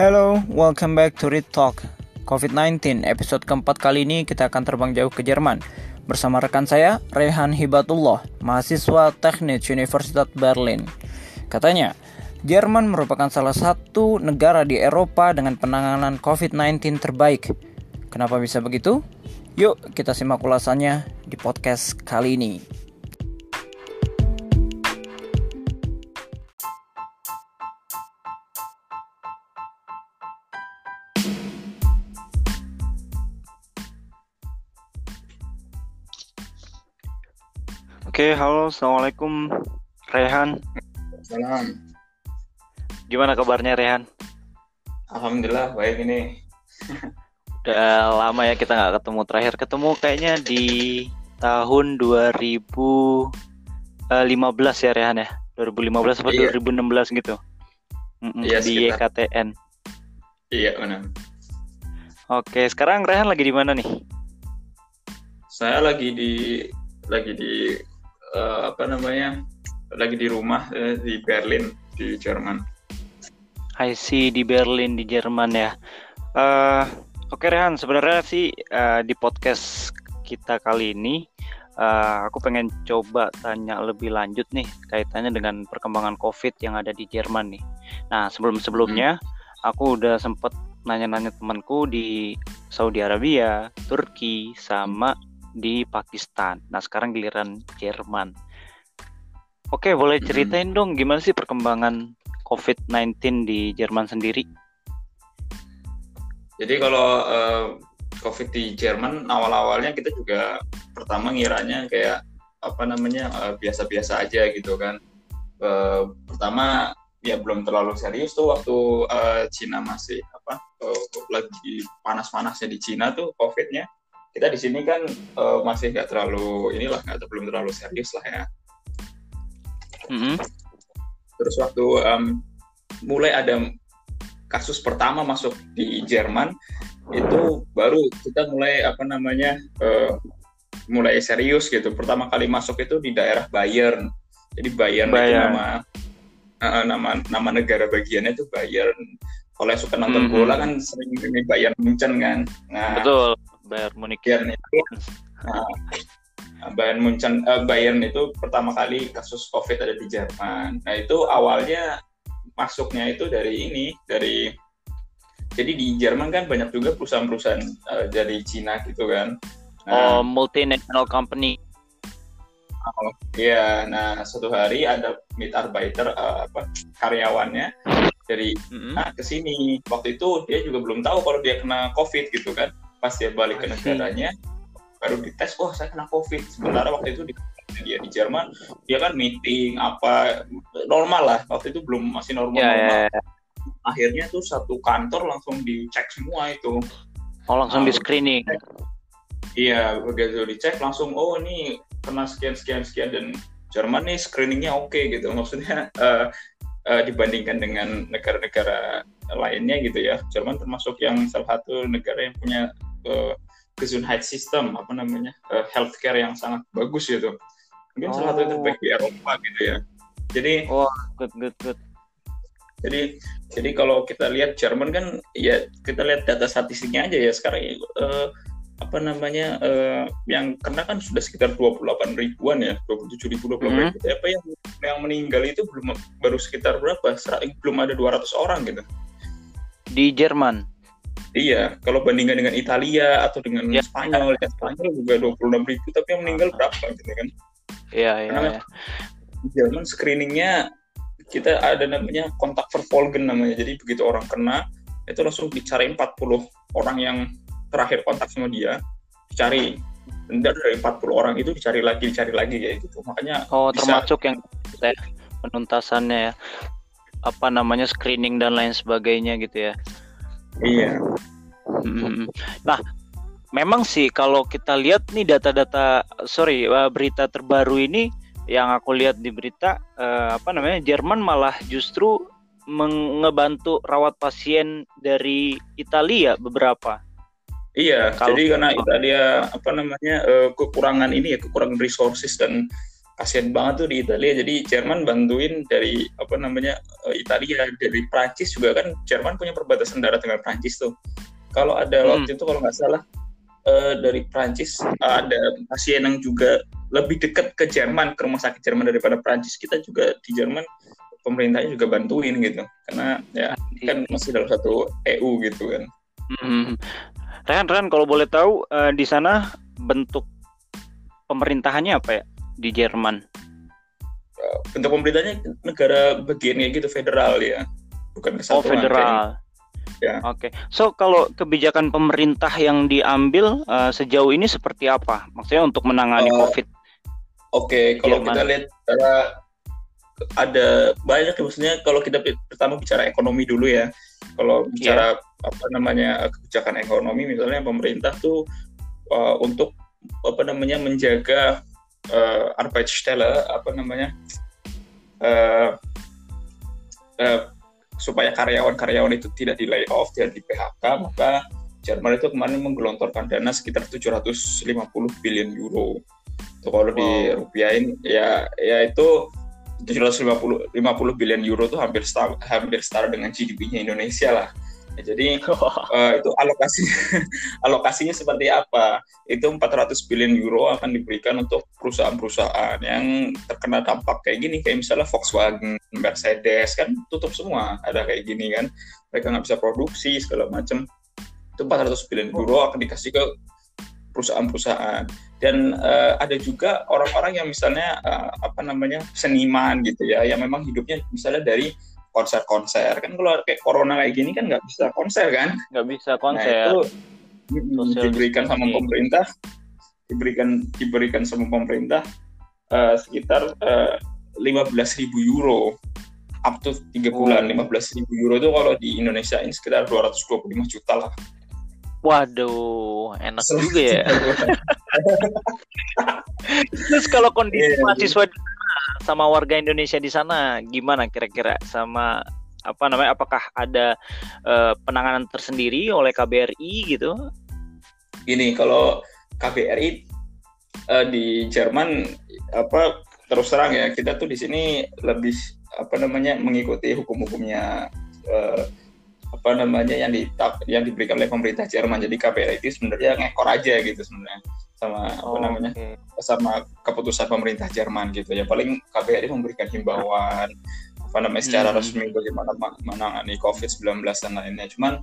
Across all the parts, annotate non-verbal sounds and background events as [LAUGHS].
Hello, welcome back to Read Talk. COVID-19 episode keempat kali ini kita akan terbang jauh ke Jerman bersama rekan saya Rehan Hibatullah, mahasiswa Teknik Universitas Berlin. Katanya, Jerman merupakan salah satu negara di Eropa dengan penanganan COVID-19 terbaik. Kenapa bisa begitu? Yuk kita simak ulasannya di podcast kali ini. Oke, halo, assalamualaikum, Rehan. Salam. Gimana kabarnya, Rehan? Alhamdulillah baik ini. Udah lama ya kita nggak ketemu. Terakhir ketemu kayaknya di tahun 2015 ya, Rehan ya. 2015 atau Iya. 2016 gitu. Iya, di sekitar. YKTN. Iya benar. Oke, sekarang Rehan lagi di mana nih? Saya lagi di lagi di eh, apa namanya? Lagi di rumah eh, di Berlin di Jerman. I see di Berlin di Jerman ya. Eh, Oke Rehan, sebenarnya sih eh, di podcast kita kali ini eh, aku pengen coba tanya lebih lanjut nih kaitannya dengan perkembangan COVID yang ada di Jerman nih. Nah sebelum sebelumnya aku udah sempet nanya-nanya temanku di Saudi Arabia, Turki, sama di Pakistan. Nah sekarang giliran Jerman. Oke, boleh ceritain dong gimana sih perkembangan COVID-19 di Jerman sendiri? Jadi kalau eh, COVID di Jerman awal-awalnya kita juga pertama ngiranya kayak apa namanya eh, biasa-biasa aja gitu kan. Eh, pertama ya belum terlalu serius tuh waktu eh, Cina masih apa eh, lagi panas-panasnya di Cina tuh COVID-nya. Kita di sini kan eh, masih nggak terlalu inilah nggak belum terlalu serius lah ya. Mm-mm. Terus waktu em, mulai ada kasus pertama masuk di Jerman itu baru kita mulai apa namanya eh, mulai serius gitu. Pertama kali masuk itu di daerah Bayern. Jadi Bayern, itu Bayern. nama eh, nama nama negara bagiannya itu Bayern. Kalau yang suka nonton Mhm. bola kan sering ini Bayern Munchen kan. Nah, Betul, Bayern Munich. Bayern itu nah, Bayern Munchen eh, Bayern itu pertama kali kasus COVID ada di Jerman. Nah itu awalnya masuknya itu dari ini dari jadi di Jerman kan banyak juga perusahaan-perusahaan eh, dari Cina gitu kan. Oh, Nah, multinational company. Iya, nah suatu hari ada Mitarbeiter eh, apa karyawannya dari Mm-mm. Cina ke sini. Waktu itu dia juga belum tahu kalau dia kena COVID gitu kan. Pas dia balik ke negaranya baru dites, wah saya kena COVID. Sementara waktu itu di, dia di Jerman dia kan meeting apa normal lah. Waktu itu belum masih normal. Ya, ya, ya. Akhirnya tuh satu kantor langsung dicek semua itu. Oh, langsung di screening. Iya, begitu dicek langsung oh ini kena sekian sekian sekian dan Jerman nih screeningnya oke gitu. Maksudnya [LAUGHS] eh, eh, dibandingkan dengan negara-negara lainnya gitu ya. Jerman termasuk yang salah satu negara yang punya system apa namanya eh, healthcare yang sangat bagus gitu. Mungkin salah satu yang Oh. terbaik di Eropa gitu ya. Jadi Wah, good, good, good. jadi jadi kalau kita lihat Jerman kan ya kita lihat data statistiknya aja ya sekarang eh, apa namanya eh, yang kena kan sudah sekitar 28 ribuan ya 27 ribu 28 Mhm. ribu apa yang yang meninggal itu belum baru sekitar berapa Sera- belum ada 200 orang gitu Di Jerman. Iya kalau bandingkan dengan Italia atau dengan Ya. Spanyol ya Spanyol juga 26 ribu tapi yang meninggal berapa gitu kan Iya, iya, Karena iya. di Jerman screeningnya kita ada namanya kontak verfolgen namanya. Jadi begitu orang kena itu langsung dicari 40 orang yang terakhir kontak sama dia, dicari. Dan dari 40 orang itu dicari lagi, dicari lagi kayak gitu. Makanya Oh, bisa- termasuk yang ya, penuntasannya ya. Apa namanya screening dan lain sebagainya gitu ya. Iya, Mm-mm. Nah, memang sih kalau kita lihat nih data-data, sorry, eh, berita terbaru ini yang aku lihat di berita, eh, apa namanya, Jerman malah justru mengebantu rawat pasien dari Italia beberapa. iya. Kalau- Jadi karena Italia apa namanya eh, kekurangan ini ya, kekurangan resources dan kasihan banget tuh di Italia jadi Jerman bantuin dari apa namanya uh, Italia dari Prancis juga kan Jerman punya perbatasan darat dengan Prancis tuh kalau ada hmm. waktu itu kalau nggak salah uh, dari Prancis uh, ada pasien yang juga lebih dekat ke Jerman ke rumah sakit Jerman daripada Prancis kita juga di Jerman pemerintahnya juga bantuin gitu karena ya kan masih dalam satu EU gitu kan. Hmm. Rehan, Rehan kalau boleh tahu uh, di sana bentuk pemerintahannya apa ya? Di Jerman? Bentuk pemerintahnya negara bagian kayak gitu federal ya, bukan kesatuan. Oh federal. Ya. Oke, okay. so kalau kebijakan pemerintah yang diambil uh, sejauh ini seperti apa? Maksudnya untuk menangani uh, COVID? Oke, okay. kalau kita lihat ada banyak maksudnya kalau kita pertama bicara ekonomi dulu ya. Kalau bicara yeah. apa namanya kebijakan ekonomi, misalnya pemerintah tuh uh, untuk apa namanya menjaga uh, Arbeitsstelle apa namanya uh, uh, supaya karyawan-karyawan itu tidak di layoff, tidak di PHK, maka Jerman itu kemarin menggelontorkan dana sekitar 750 billion euro. Itu kalau wow. dirupiahin ya ya itu 750 50 billion euro itu hampir setara, hampir setara dengan GDP-nya Indonesia lah. Ya, jadi uh, [LAUGHS] itu alokasi [LAUGHS] alokasinya seperti apa? Itu 400 billion euro akan diberikan untuk perusahaan-perusahaan yang terkena dampak kayak gini, kayak misalnya Volkswagen, Mercedes kan tutup semua, ada kayak gini kan, mereka nggak bisa produksi segala macam. Itu 400 billion euro akan dikasih ke perusahaan-perusahaan dan uh, ada juga orang-orang yang misalnya uh, apa namanya seniman gitu ya yang memang hidupnya misalnya dari konser-konser. Kan kalau kayak corona kayak gini kan nggak bisa konser kan? Nggak bisa konser. nah, itu diberikan sama pemerintah. Diberikan diberikan sama pemerintah uh, sekitar eh, lima belas ribu euro. Up to tiga bulan lima belas ribu euro itu kalau di Indonesia ini sekitar 225 juta lah. Waduh, enak juga ya. [LAUGHS] Terus kalau kondisi yeah, mahasiswa sama warga Indonesia di sana gimana kira-kira sama apa namanya apakah ada uh, penanganan tersendiri oleh KBRI gitu? Gini kalau KBRI uh, eh, di Jerman apa terus terang ya kita tuh di sini lebih apa namanya mengikuti hukum-hukumnya uh, apa namanya yang di yang diberikan oleh pemerintah Jerman jadi KBRI itu sebenarnya ngekor aja gitu sebenarnya sama oh, apa namanya okay. sama keputusan pemerintah Jerman gitu ya paling KBRI memberikan himbauan apa namanya secara hmm. resmi bagaimana menangani COVID-19 dan lainnya cuman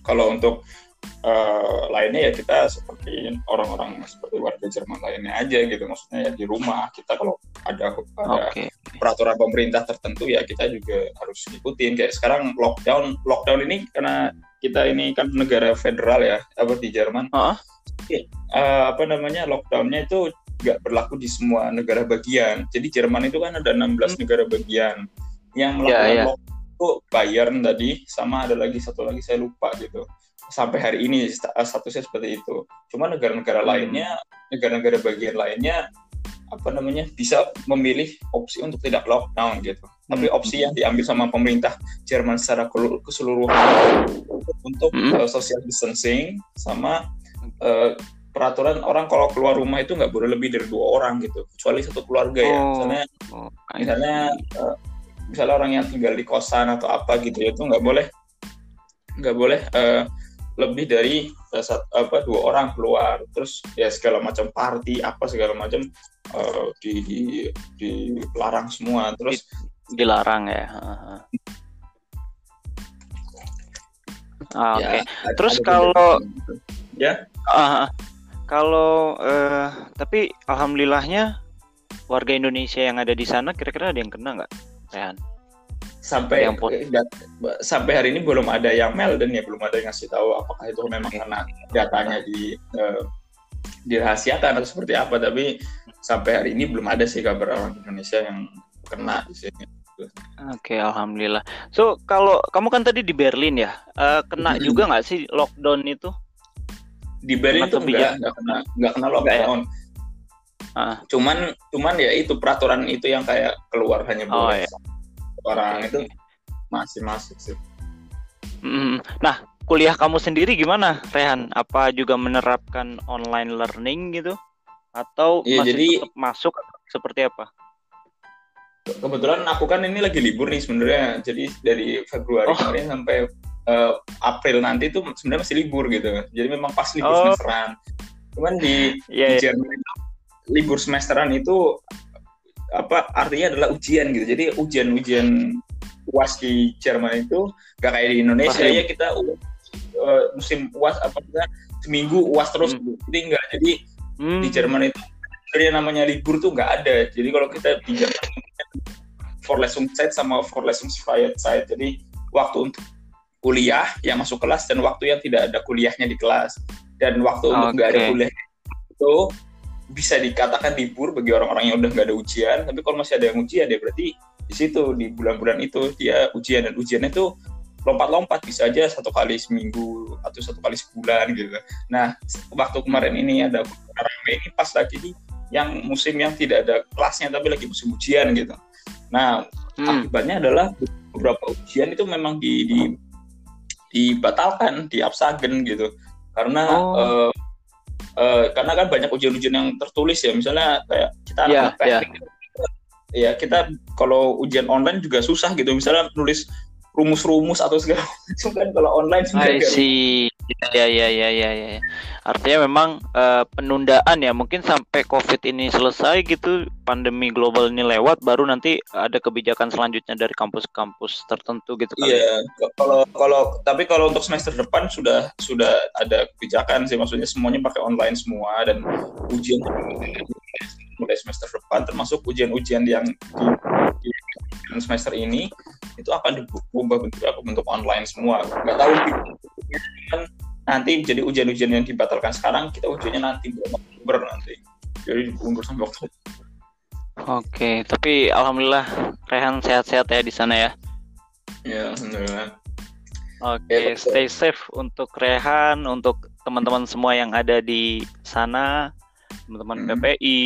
kalau untuk uh, lainnya ya kita seperti orang-orang seperti warga Jerman lainnya aja gitu maksudnya ya di rumah kita kalau ada ada okay. peraturan pemerintah tertentu ya kita juga harus ikutin kayak sekarang lockdown lockdown ini karena kita ini kan negara federal ya apa di Jerman uh -huh uh, apa namanya lockdownnya itu nggak berlaku di semua negara bagian. Jadi Jerman itu kan ada 16 hmm. negara bagian yang melakukan yeah, yeah. lockdown itu Bayern tadi sama ada lagi satu lagi saya lupa gitu. Sampai hari ini statusnya seperti itu. Cuma negara-negara hmm. lainnya, negara-negara bagian lainnya apa namanya bisa memilih opsi untuk tidak lockdown gitu. Hmm. Tapi opsi yang diambil sama pemerintah Jerman secara keseluruhan untuk hmm. uh, social distancing sama uh, peraturan orang kalau keluar rumah itu nggak boleh lebih dari dua orang gitu kecuali satu keluarga ya oh. misalnya oh, misalnya uh, misalnya orang yang tinggal di kosan atau apa gitu ya itu nggak boleh nggak boleh uh, lebih dari uh, apa dua orang keluar terus ya segala macam party apa segala macam uh, di, di dilarang semua terus dilarang ya Ah, Oke. Okay. Ya, Terus kalau ya. Uh, kalau uh, tapi alhamdulillahnya warga Indonesia yang ada di sana kira-kira ada yang kena nggak, Rehan? Sampai yang sampai hari ini belum ada yang melden ya, belum ada yang ngasih tahu apakah itu memang karena datanya di uh, dirahasiakan atau seperti apa. Tapi sampai hari ini belum ada sih kabar orang Indonesia yang kena di sini. Oke, okay, alhamdulillah. So kalau kamu kan tadi di Berlin ya, uh, kena hmm. juga nggak sih lockdown itu? di Berlin itu enggak, enggak kena enggak kena lockdown. Ya? Ah. Cuman cuman ya itu peraturan itu yang kayak keluar hanya oh, boleh iya. Orang okay. itu masih masuk sih. Mm, nah, kuliah kamu sendiri gimana, Rehan? Apa juga menerapkan online learning gitu? Atau iya, masih jadi, tetap masuk seperti apa? Kebetulan aku kan ini lagi libur nih sebenarnya. Jadi dari Februari oh. kemarin sampai uh, April nanti itu sebenarnya masih libur gitu. Jadi memang pas libur oh. semesteran. Cuman di, yeah, di iya. Jerman libur semesteran itu apa artinya adalah ujian gitu. Jadi ujian-ujian UAS di Jerman itu gak kayak di Indonesia ya kita uh, musim UAS apa kita seminggu UAS terus hmm. jadi enggak. Jadi hmm. di Jerman itu sebenarnya namanya libur tuh nggak ada. Jadi kalau kita di Jerman for side sama for side. Jadi waktu untuk kuliah yang masuk kelas dan waktu yang tidak ada kuliahnya di kelas. Dan waktu okay. untuk nggak ada kuliah itu bisa dikatakan libur bagi orang-orang yang udah nggak ada ujian. Tapi kalau masih ada yang ujian ya berarti di situ di bulan-bulan itu dia ujian dan ujiannya itu lompat-lompat bisa aja satu kali seminggu atau satu kali sebulan gitu. Nah waktu kemarin ini ada rame ini pas lagi nih yang musim yang tidak ada kelasnya tapi lagi musim ujian gitu. Nah, hmm. akibatnya adalah beberapa ujian itu memang di, di dibatalkan, diabsagen gitu. Karena oh. uh, uh, karena kan banyak ujian-ujian yang tertulis ya, misalnya kayak kita anak yeah, teknik yeah. ya kita kalau ujian online juga susah gitu. Misalnya nulis rumus-rumus atau segala [LAUGHS] macam kan kalau online see. Ya ya ya ya ya. Artinya memang uh, penundaan ya mungkin sampai Covid ini selesai gitu, pandemi global ini lewat baru nanti ada kebijakan selanjutnya dari kampus-kampus tertentu gitu kan. Iya, kalau kalau tapi kalau untuk semester depan sudah sudah ada kebijakan sih maksudnya semuanya pakai online semua dan ujian mulai semester depan termasuk ujian-ujian yang di, di semester ini itu akan diubah bentuk bentuk online semua. Nggak tahu kan nanti jadi ujian-ujian yang dibatalkan sekarang kita ujiannya nanti bulan Oktober nanti. Jadi diundur sampai Oktober. Oke tapi alhamdulillah Rehan sehat-sehat ya di sana ya. Ya alhamdulillah. Oke ya, stay safe untuk Rehan untuk teman-teman semua yang ada di sana teman-teman hmm. PPI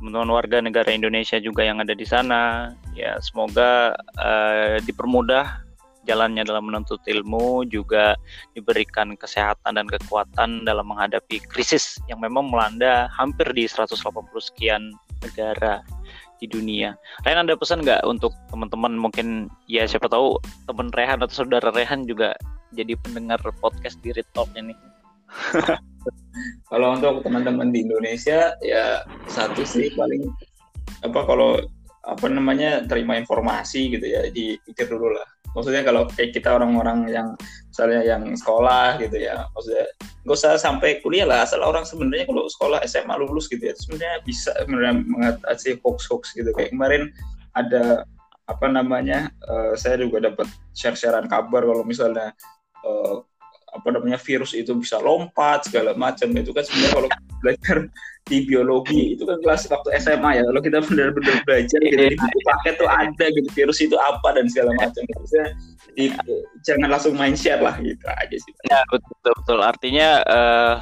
teman-teman warga negara Indonesia juga yang ada di sana ya semoga uh, dipermudah jalannya dalam menuntut ilmu juga diberikan kesehatan dan kekuatan dalam menghadapi krisis yang memang melanda hampir di 180 sekian negara di dunia. Rehan ada pesan nggak untuk teman-teman mungkin ya siapa tahu teman Rehan atau saudara Rehan juga jadi pendengar podcast di Read Talk ini. [LAUGHS] kalau untuk teman-teman di Indonesia ya satu sih paling apa kalau apa namanya terima informasi gitu ya dipikir dulu lah. Maksudnya kalau kayak kita orang-orang yang misalnya yang sekolah gitu ya maksudnya nggak usah sampai kuliah lah asal orang sebenarnya kalau sekolah SMA lulus gitu ya sebenarnya bisa sebenarnya mengatasi hoax-hoax gitu. Kayak kemarin ada apa namanya uh, saya juga dapat share-sharean kabar kalau misalnya uh, apa namanya virus itu bisa lompat segala macam. Itu kan sebenarnya kalau belajar di biologi itu kan kelas waktu SMA ya. Kalau kita benar-benar belajar gitu di buku paket tuh ada gitu virus itu apa dan segala macam. Di, jangan langsung main share lah gitu aja sih. Ya betul betul. Artinya uh,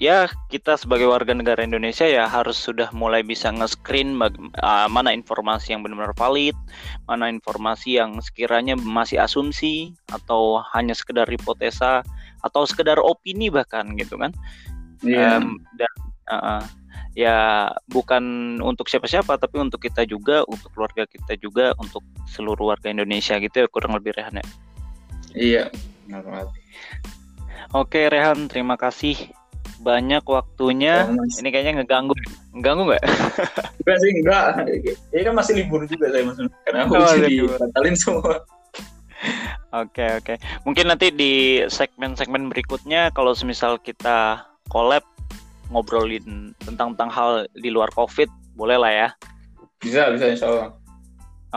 ya kita sebagai warga negara Indonesia ya harus sudah mulai bisa nge-screen uh, mana informasi yang benar-benar valid, mana informasi yang sekiranya masih asumsi atau hanya sekedar hipotesa atau sekedar opini bahkan gitu kan. Yeah. Um, dan uh, ya bukan untuk siapa-siapa tapi untuk kita juga untuk keluarga kita juga untuk seluruh warga Indonesia gitu ya kurang lebih Rehan ya iya Oke Rehan terima kasih banyak waktunya oh, ini kayaknya ngeganggu ngeganggu nggak enggak sih enggak ini kan masih libur juga saya maksudnya karena aku oh, dibatalin semua Oke oke. Mungkin nanti di segmen-segmen berikutnya kalau semisal kita collab ngobrolin tentang tentang hal di luar COVID, boleh lah ya? Bisa, bisa insya Allah.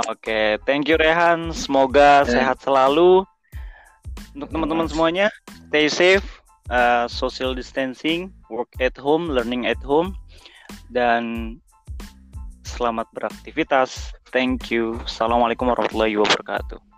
Oke, okay. thank you Rehan. Semoga yeah. sehat selalu. Untuk teman-teman semuanya, stay safe, uh, social distancing, work at home, learning at home, dan selamat beraktivitas. Thank you. Assalamualaikum warahmatullahi wabarakatuh.